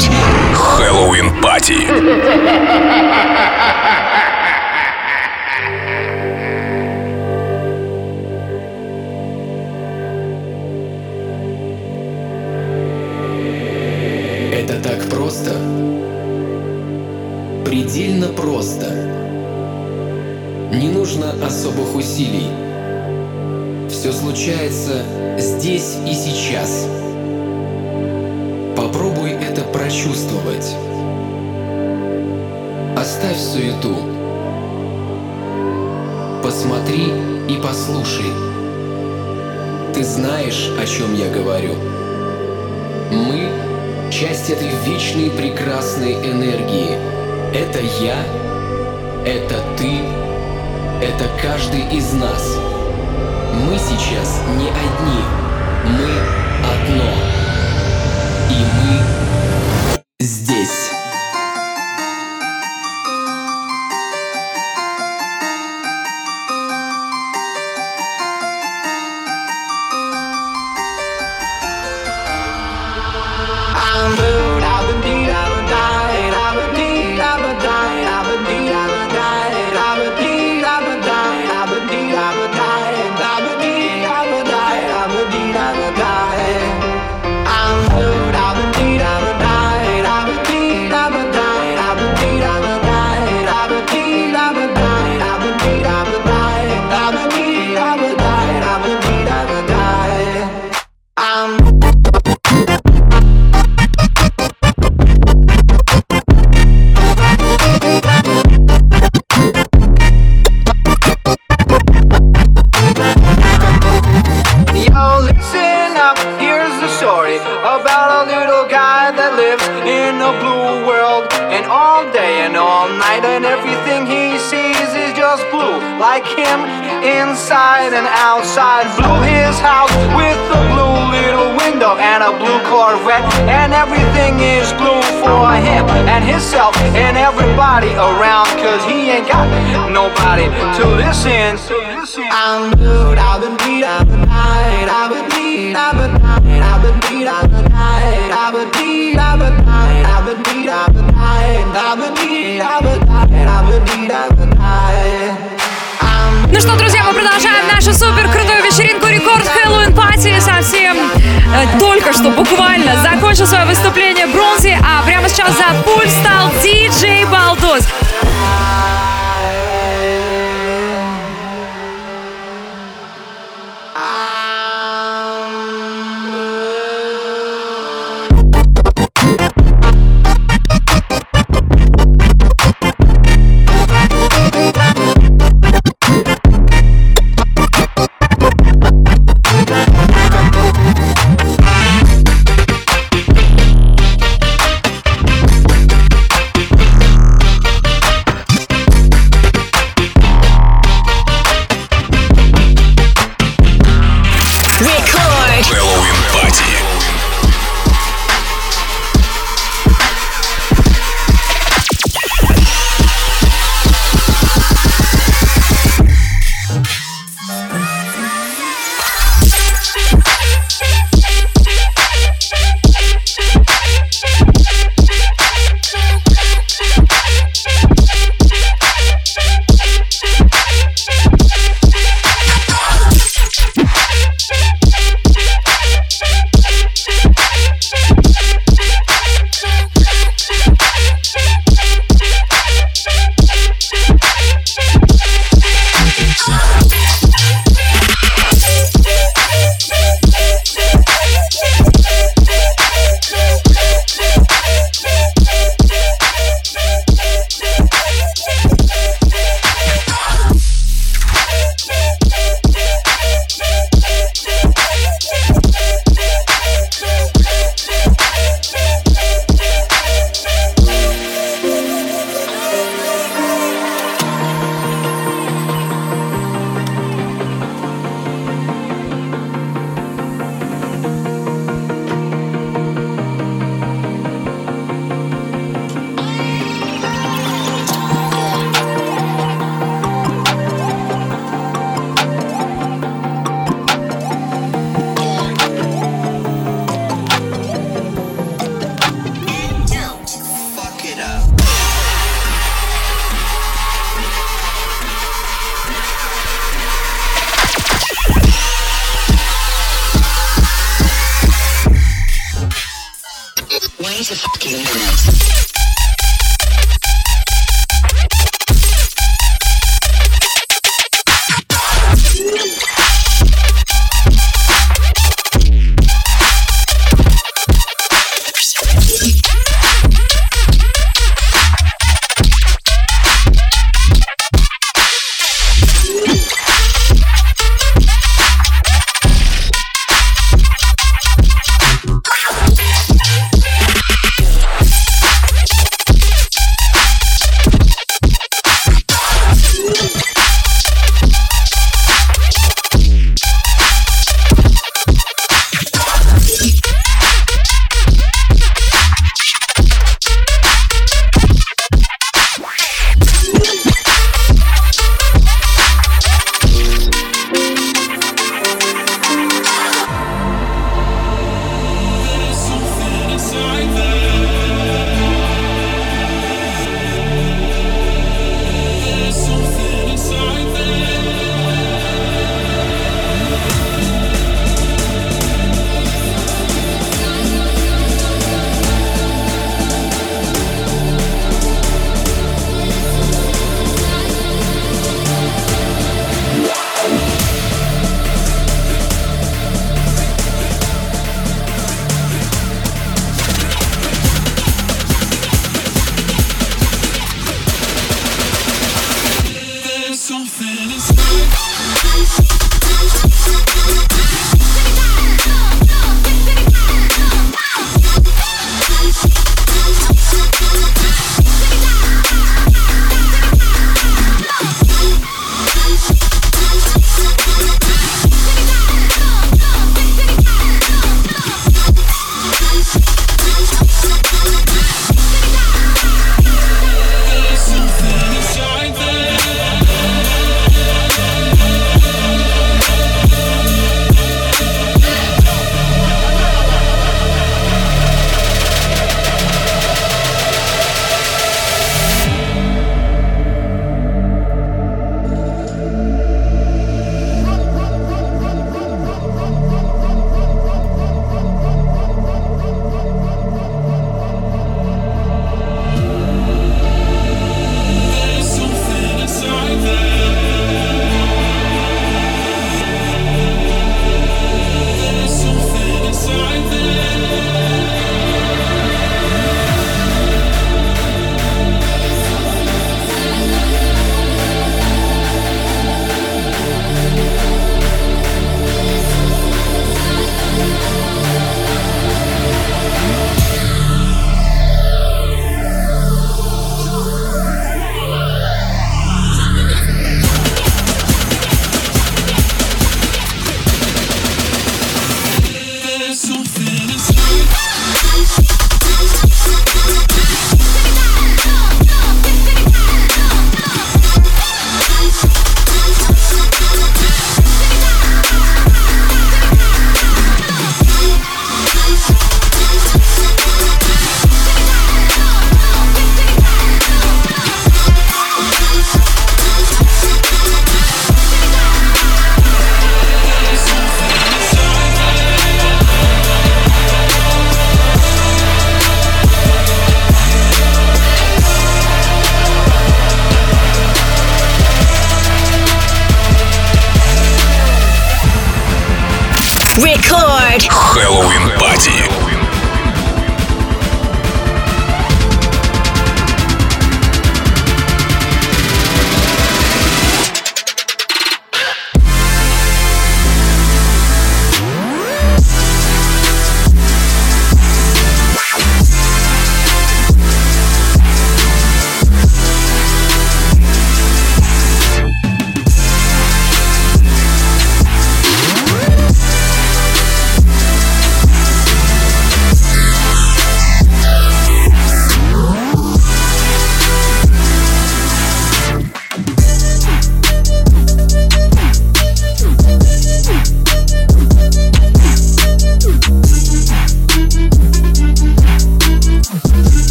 слушать Хэллоуин Пати. Это так просто. Предельно просто. Не нужно особых усилий. Все случается здесь и сейчас. Попробуй это прочувствовать. Оставь суету. Посмотри и послушай. Ты знаешь, о чем я говорю. Мы — часть этой вечной прекрасной энергии. Это я, это ты, это каждый из нас. Мы сейчас не одни, мы одно. И inside and outside. Blue his house with a blue little window and a blue Corvette. And everything is blue for him and himself and everybody around. Cause he ain't got nobody to listen. I'm blue, I've been beat, I've been died, I've been beat, I've been died, I've been beat, I've been died, I've been beat, I've been died, I've been beat, I've been died, I've been beat, I've been died, I've been beat, I've been died. Ну что, друзья, мы продолжаем нашу супер крутую вечеринку Рекорд Хэллоуин Пати. Совсем э, только что буквально закончил свое выступление Бронзи, а прямо сейчас за пульт стал диджей Балдос.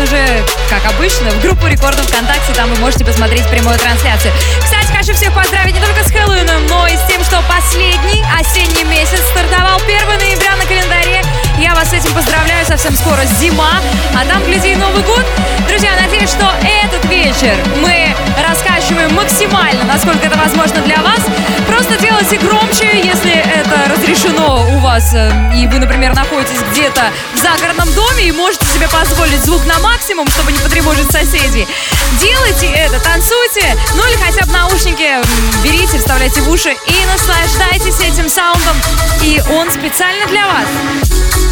конечно же, как обычно, в группу рекордов ВКонтакте. Там вы можете посмотреть прямую трансляцию. Кстати, хочу всех поздравить не только с Хэллоуином, но и с тем, что последний осенний месяц стартовал 1 ноября на календаре. Я вас с этим поздравляю. Совсем скоро зима, а там, гляди, и Новый год. Друзья, надеюсь, что этот вечер мы раскачиваем максимально, насколько это возможно для вас. Просто делайте громче, если это разрешено у вас, э, и вы, например, находитесь где-то в загородном доме и можете себе позволить звук на максимум, чтобы не потревожить соседей. Делайте это, танцуйте, ну или хотя бы наушники берите, вставляйте в уши и наслаждайтесь этим саундом. И он специально для вас.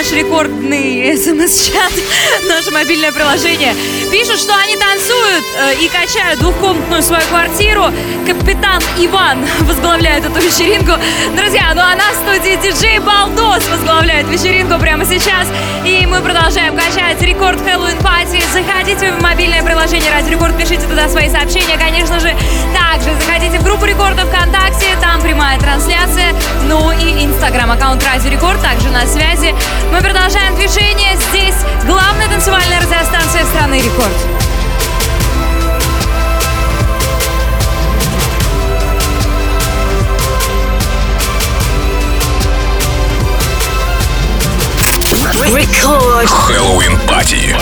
Наш рекордный смс-чат, наше мобильное приложение. Пишут, что они танцуют э, и качают двухкомнатную свою квартиру. Капитан Иван возглавляет эту вечеринку. Друзья, ну а на студии диджей Балдос возглавляет вечеринку прямо сейчас. И мы продолжаем качать рекорд Хэллоуин Пати. Заходите в мобильное приложение Радио Рекорд, пишите туда свои сообщения, конечно же. Также заходите в группу Рекорда ВКонтакте, там прямая трансляция. Ну и инстаграм аккаунт Радио Рекорд также на связи. Мы продолжаем движение. Здесь главная танцевальная радиостанция страны Рекорд. Record Halloween party.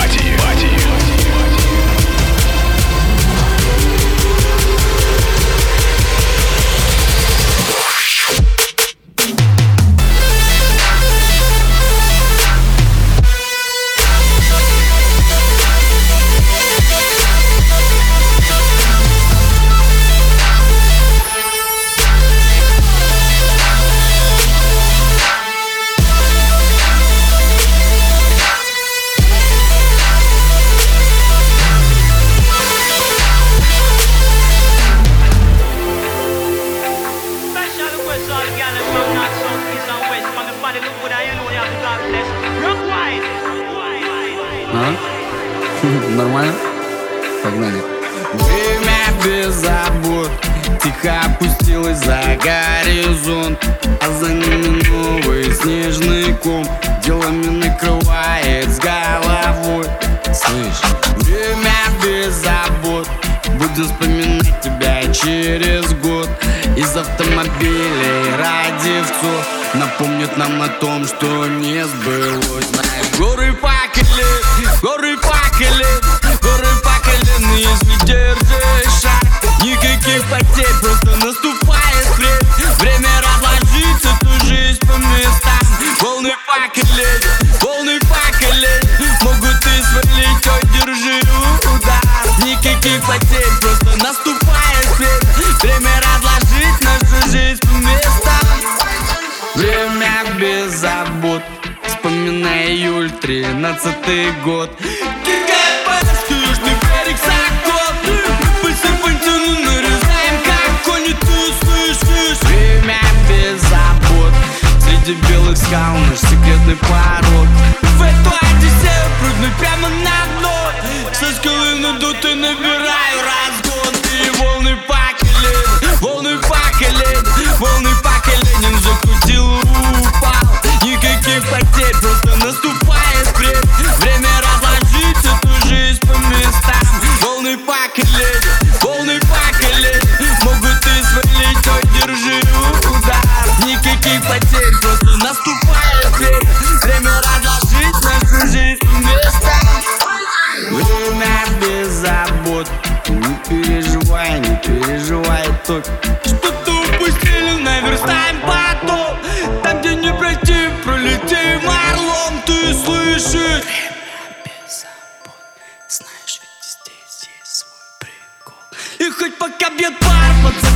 тринадцатый год. КГБ, Южный берег, Сокот Пальцы пальцами нарезаем, как кони Ты Время без Среди белых скал наш секретный порог. В эту одиссею прыгну прямо на дно. Со скалы надуты набираю разгон. И волны пакели, волны пакели Волны пакели, закрутил, упал. Никаких потерь, просто поток Что-то упустили, наверстаем потом. Там, где не пройти, пролетим орлом. Ты слышишь? Знаешь, ведь здесь есть свой прикол. И хоть пока бьет пар, пацан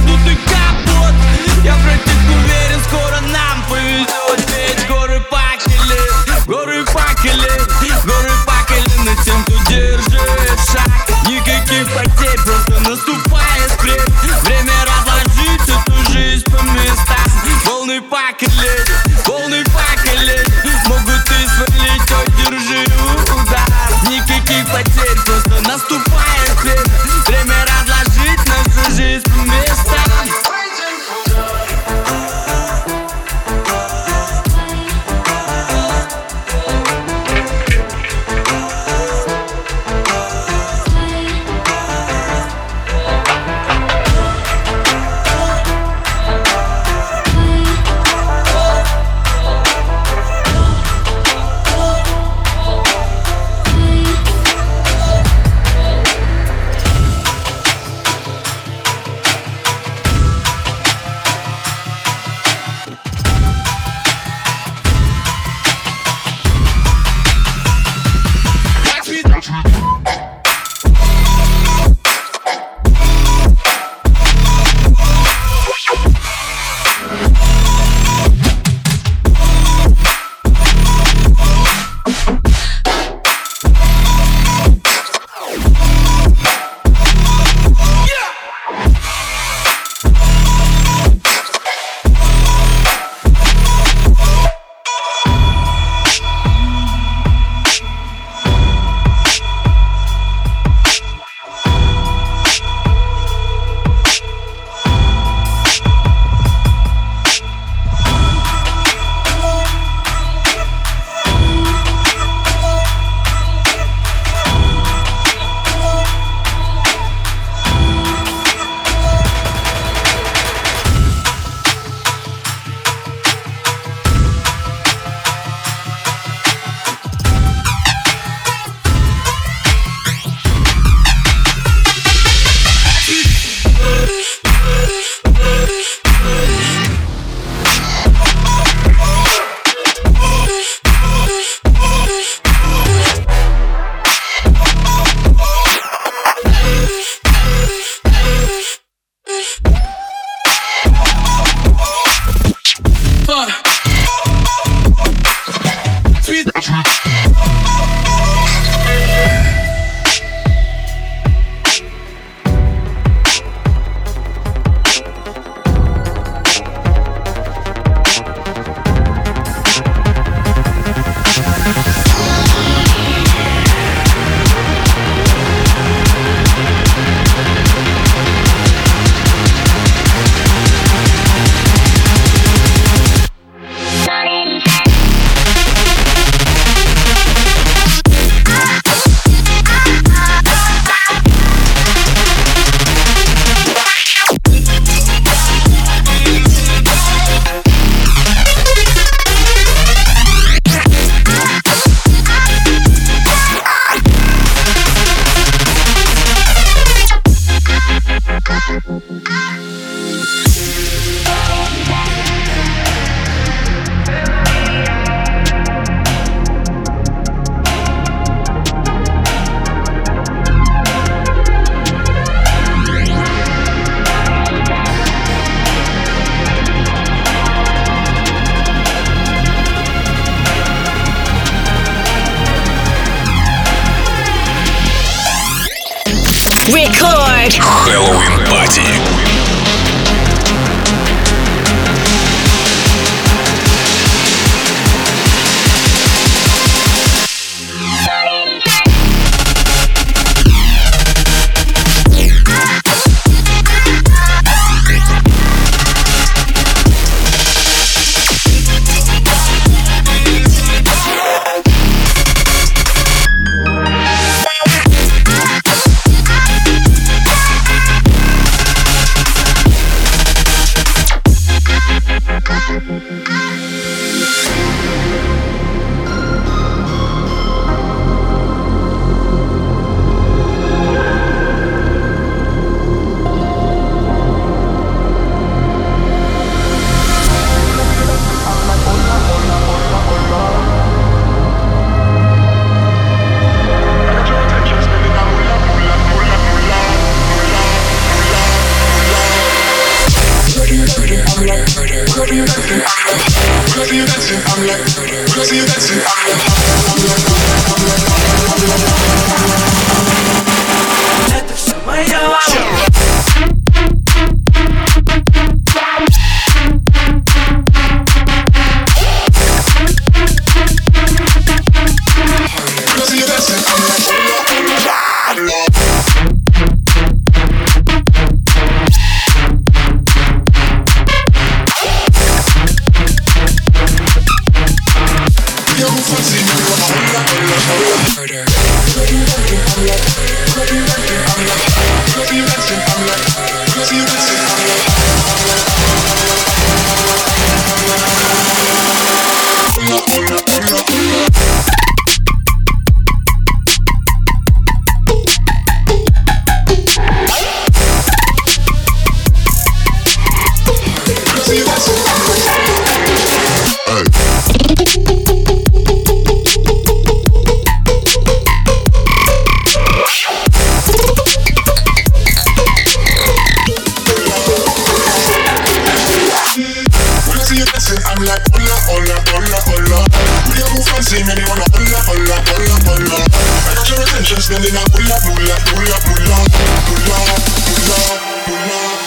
see me, they wanna pull up, pull up, pull up, pull up. I got your attention, spending up, pull up, pull up, pull up, pull up, pull up, pull up, pull up.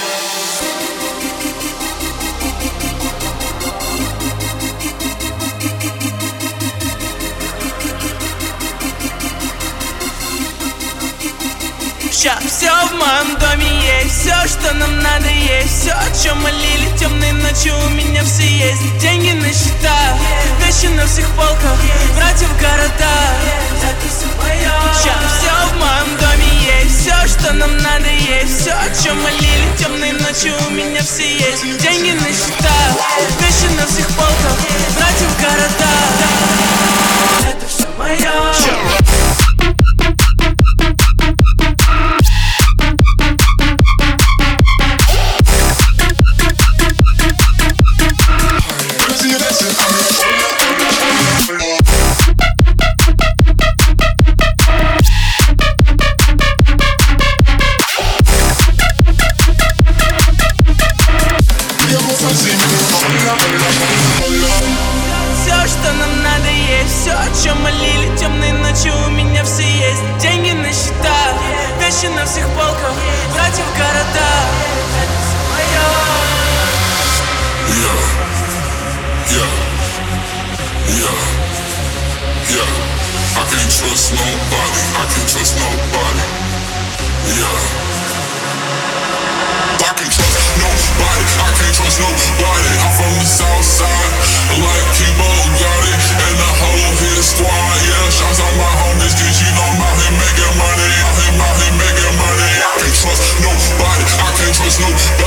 Ща все в моем доме есть Все, что нам надо есть Все, о чем мы лили темной ночью У меня все есть Деньги на счет цвета Вещи на всех полках, братьев города Сейчас все в моем доме есть Все, что нам надо есть. Все, о чем молили темные ночи, У меня все есть. Деньги на счета Вещи на всех полках, братьев города Это все мое There's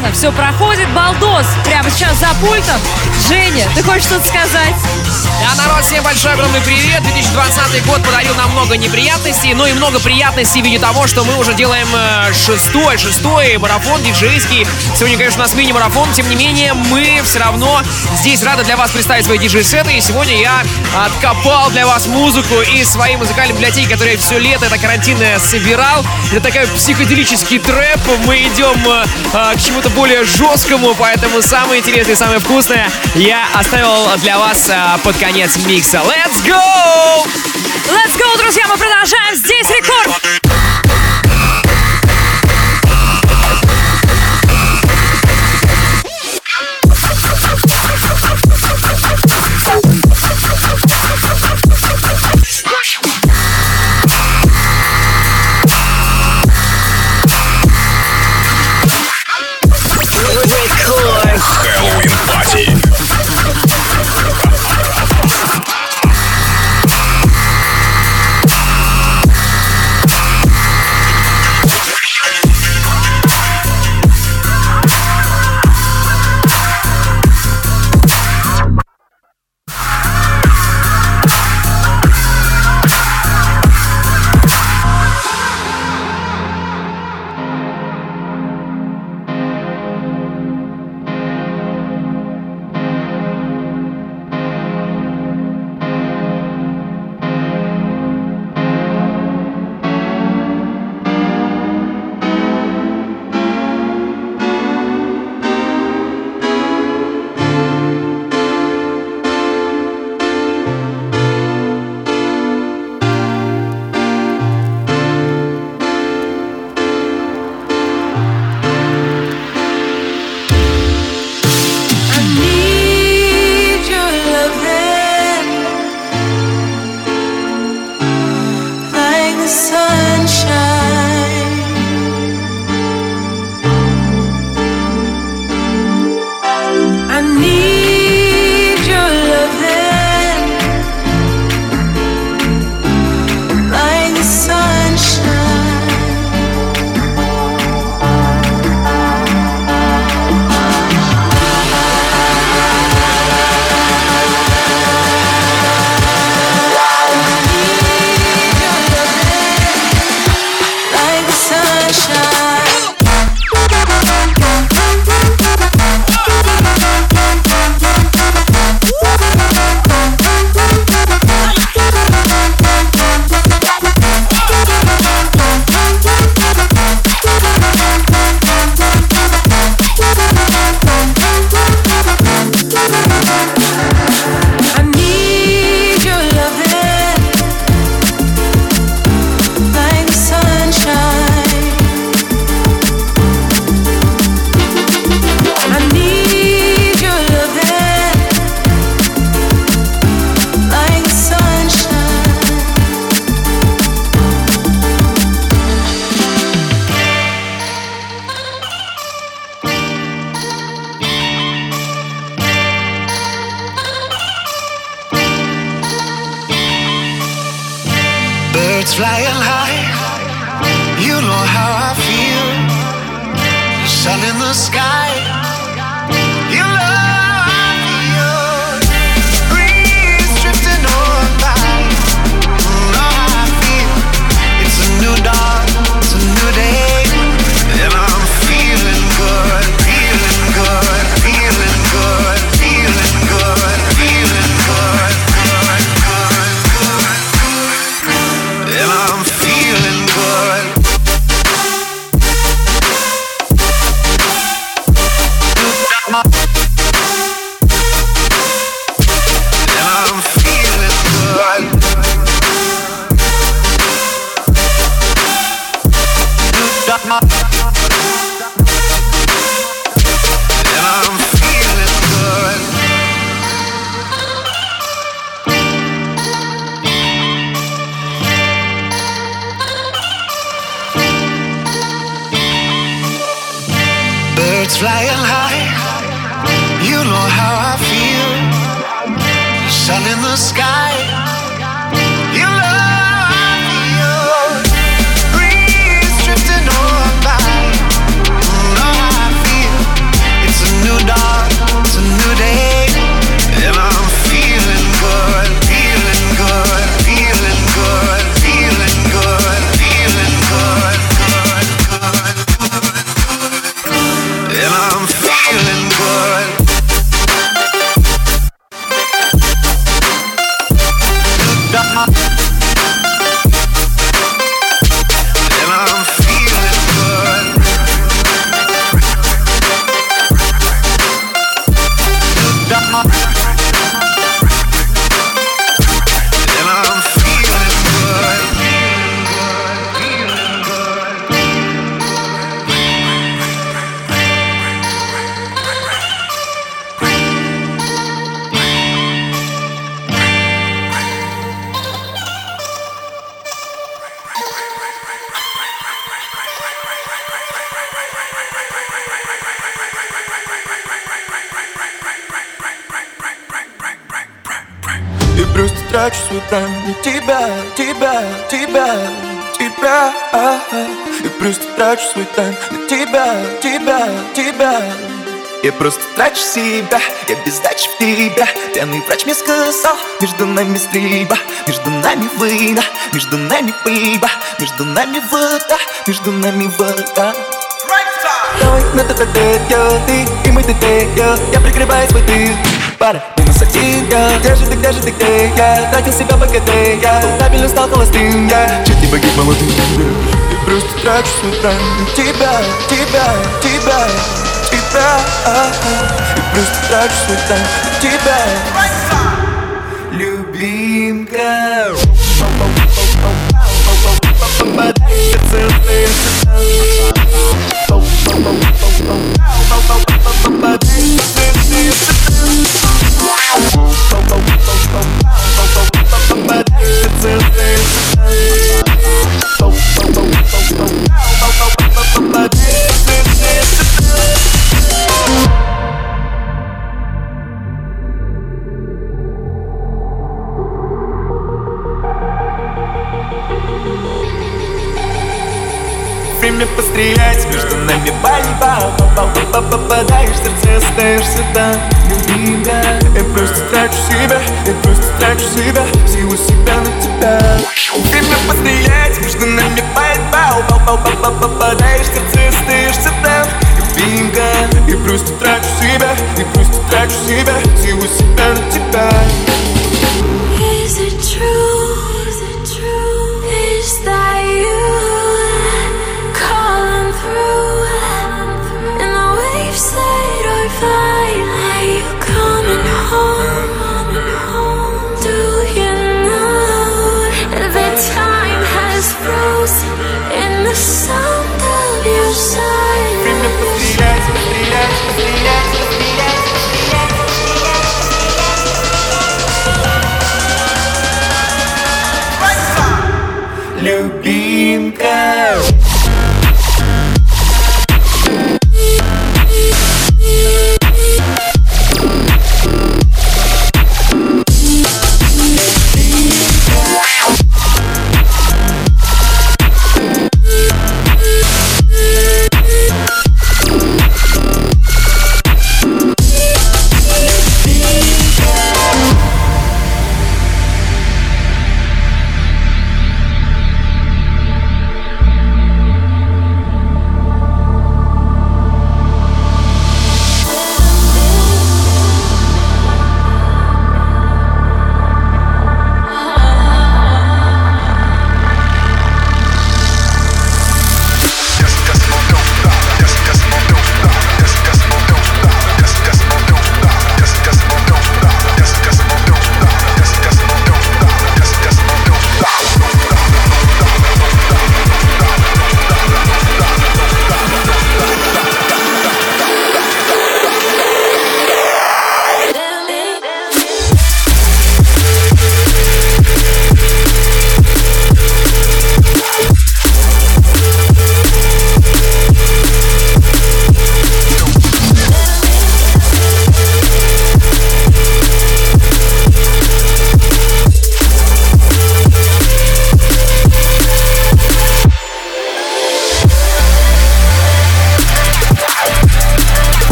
классно все проходит. Балдос прямо сейчас за пультом. Женя, ты хочешь что-то сказать? Да, народ, всем большой огромный привет. 2020 год подарил нам много неприятностей, но и много приятностей в виде того, что мы уже делаем э, шестой, шестой марафон диджейский. Сегодня, конечно, у нас мини-марафон, тем не менее, мы все равно здесь рады для вас представить свои диджей-сеты. И сегодня я откопал для вас музыку из своей музыкальной библиотеки, которую я все лето это карантинное собирал. Это такой психоделический трэп. Мы идем э, э, к чему-то более жесткому, поэтому самое интересное, самое вкусное я оставил для вас э, под конец микса. Let's go! Let's go, друзья, мы продолжаем. Здесь рекорд. На тебя, тебя, тебя, тебя. И просто трачу свой тайм на тебя, тебя, тебя. Я просто трачу себя, я без дачи в тебя. Пьяный врач мне сказал, между нами стрельба Между нами война, между нами пыльба Между нами вода, между нами вода. Давай на т т я, ты и мы т я Я прикрываю свой тыл, пара, я Где же ты, где же ты, где я? Тратил себя АКТ, я Стабильно стал холостым, я. Чуть не погиб молодым, И просто трачу свой тебя, тебя, тебя, тебя. И просто трачу свой тебя. Любимка. Попадай в целый But Время пострелять. Между нами борьба Попадаешь в сердце, остаешься там Любимая, я просто трачу себя Я просто трачу себя, силу себя на тебя. Время пострелять между нами борьба Попадаешь в сердце, остаешься там Любимая, я просто трачу себя Я просто трачу себя, силу себя на тебя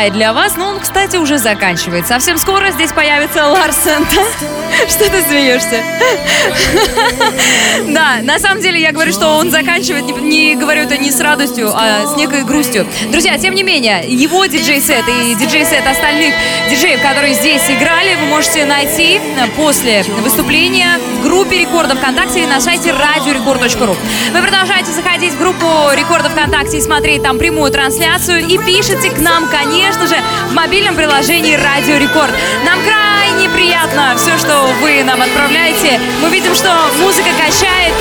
играет для вас, но он, кстати, уже заканчивает. Совсем скоро здесь появится Ларсен. Что ты смеешься? Да, на самом деле я говорю, что он заканчивает, не, говорю это не с радостью, а с некой грустью. Друзья, тем не менее, его диджей-сет и диджей-сет остальных диджеев, которые здесь играли, вы можете найти после выступления в группе Рекорда ВКонтакте и на сайте радиорекорд.ру. Вы продолжаете заходить в группу Рекорда ВКонтакте и смотреть там прямую трансляцию и пишите к нам, конечно же, в мобильном приложении Радио Рекорд. Нам крайне приятно все, что вы нам отправляете. Мы видим, что музыка качает,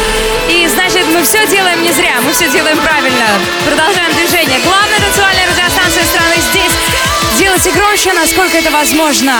и значит, мы все делаем не зря, мы все делаем правильно. Продолжаем движение. Главная танцевальная радиостанция страны здесь. Делайте громче, насколько это возможно.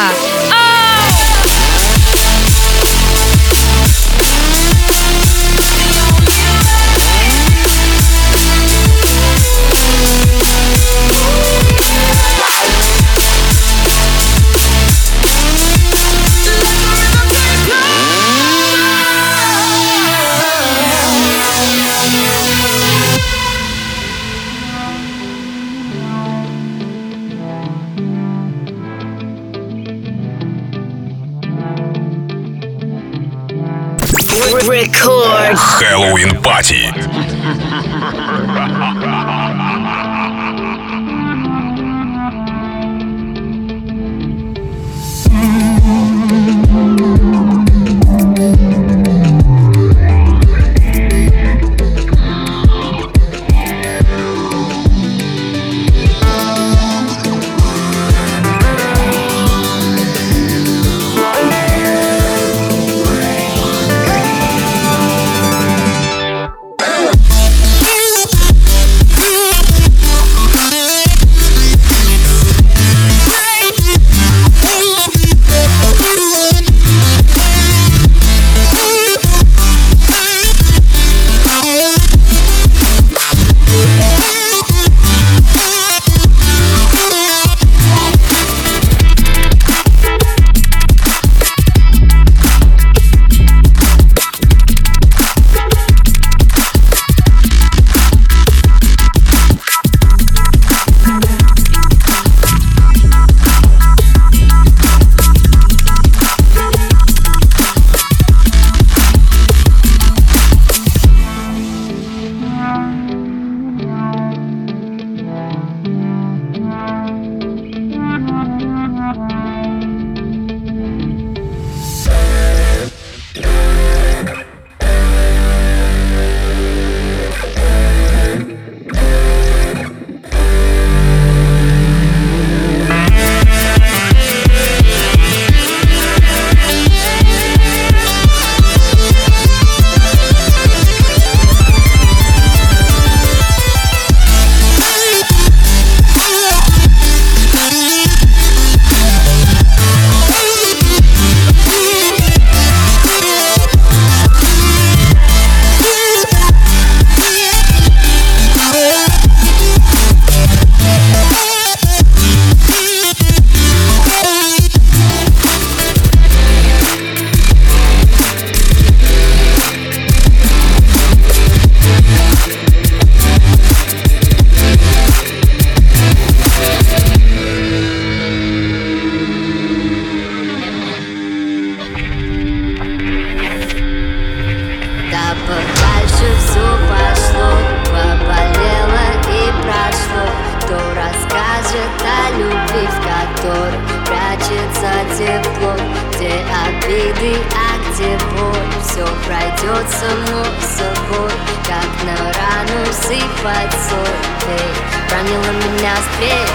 которых прячется тепло Где обиды, а где боль. Все пройдет само собой Как на рану сыпать соль. Эй, ранила меня стрелой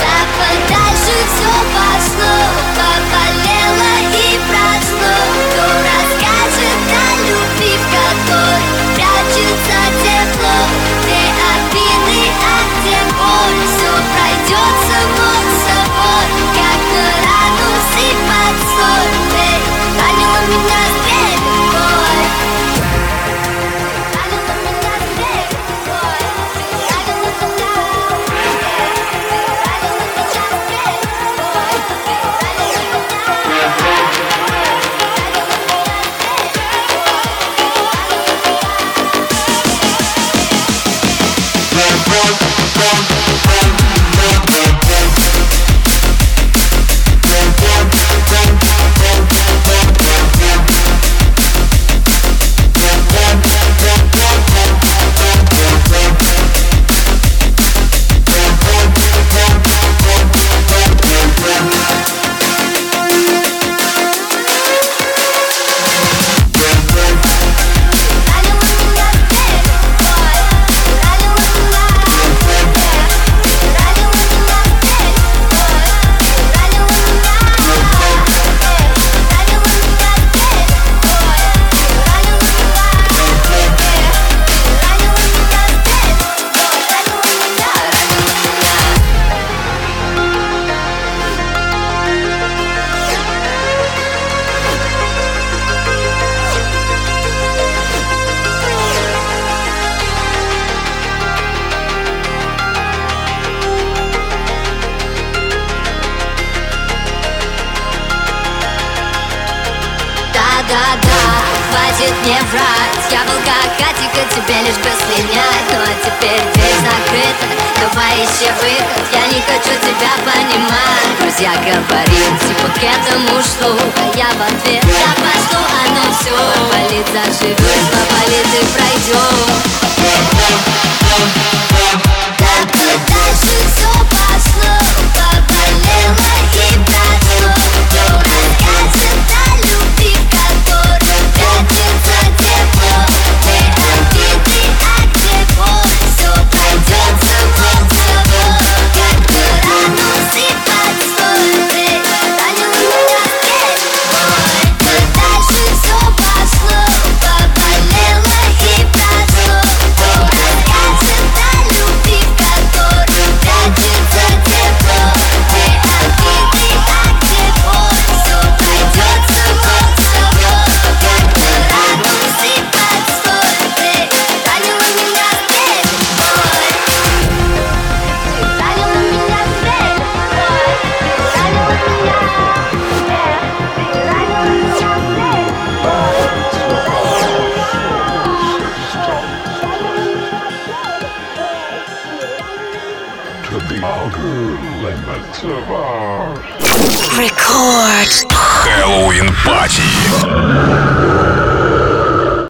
Так подальше все пошло Поболело и прошло. Кто расскажет о любви, в которой Прячется тепло? Где обиды, а где боль? Все пройдет само Ты тебе лишь бы слинять Ну а теперь дверь закрыта. Давай ищи выход Я не хочу тебя понимать. Друзья говорил типа к этому что? А я в ответ Да пошло оно все Болит заживет, поболит и пройдет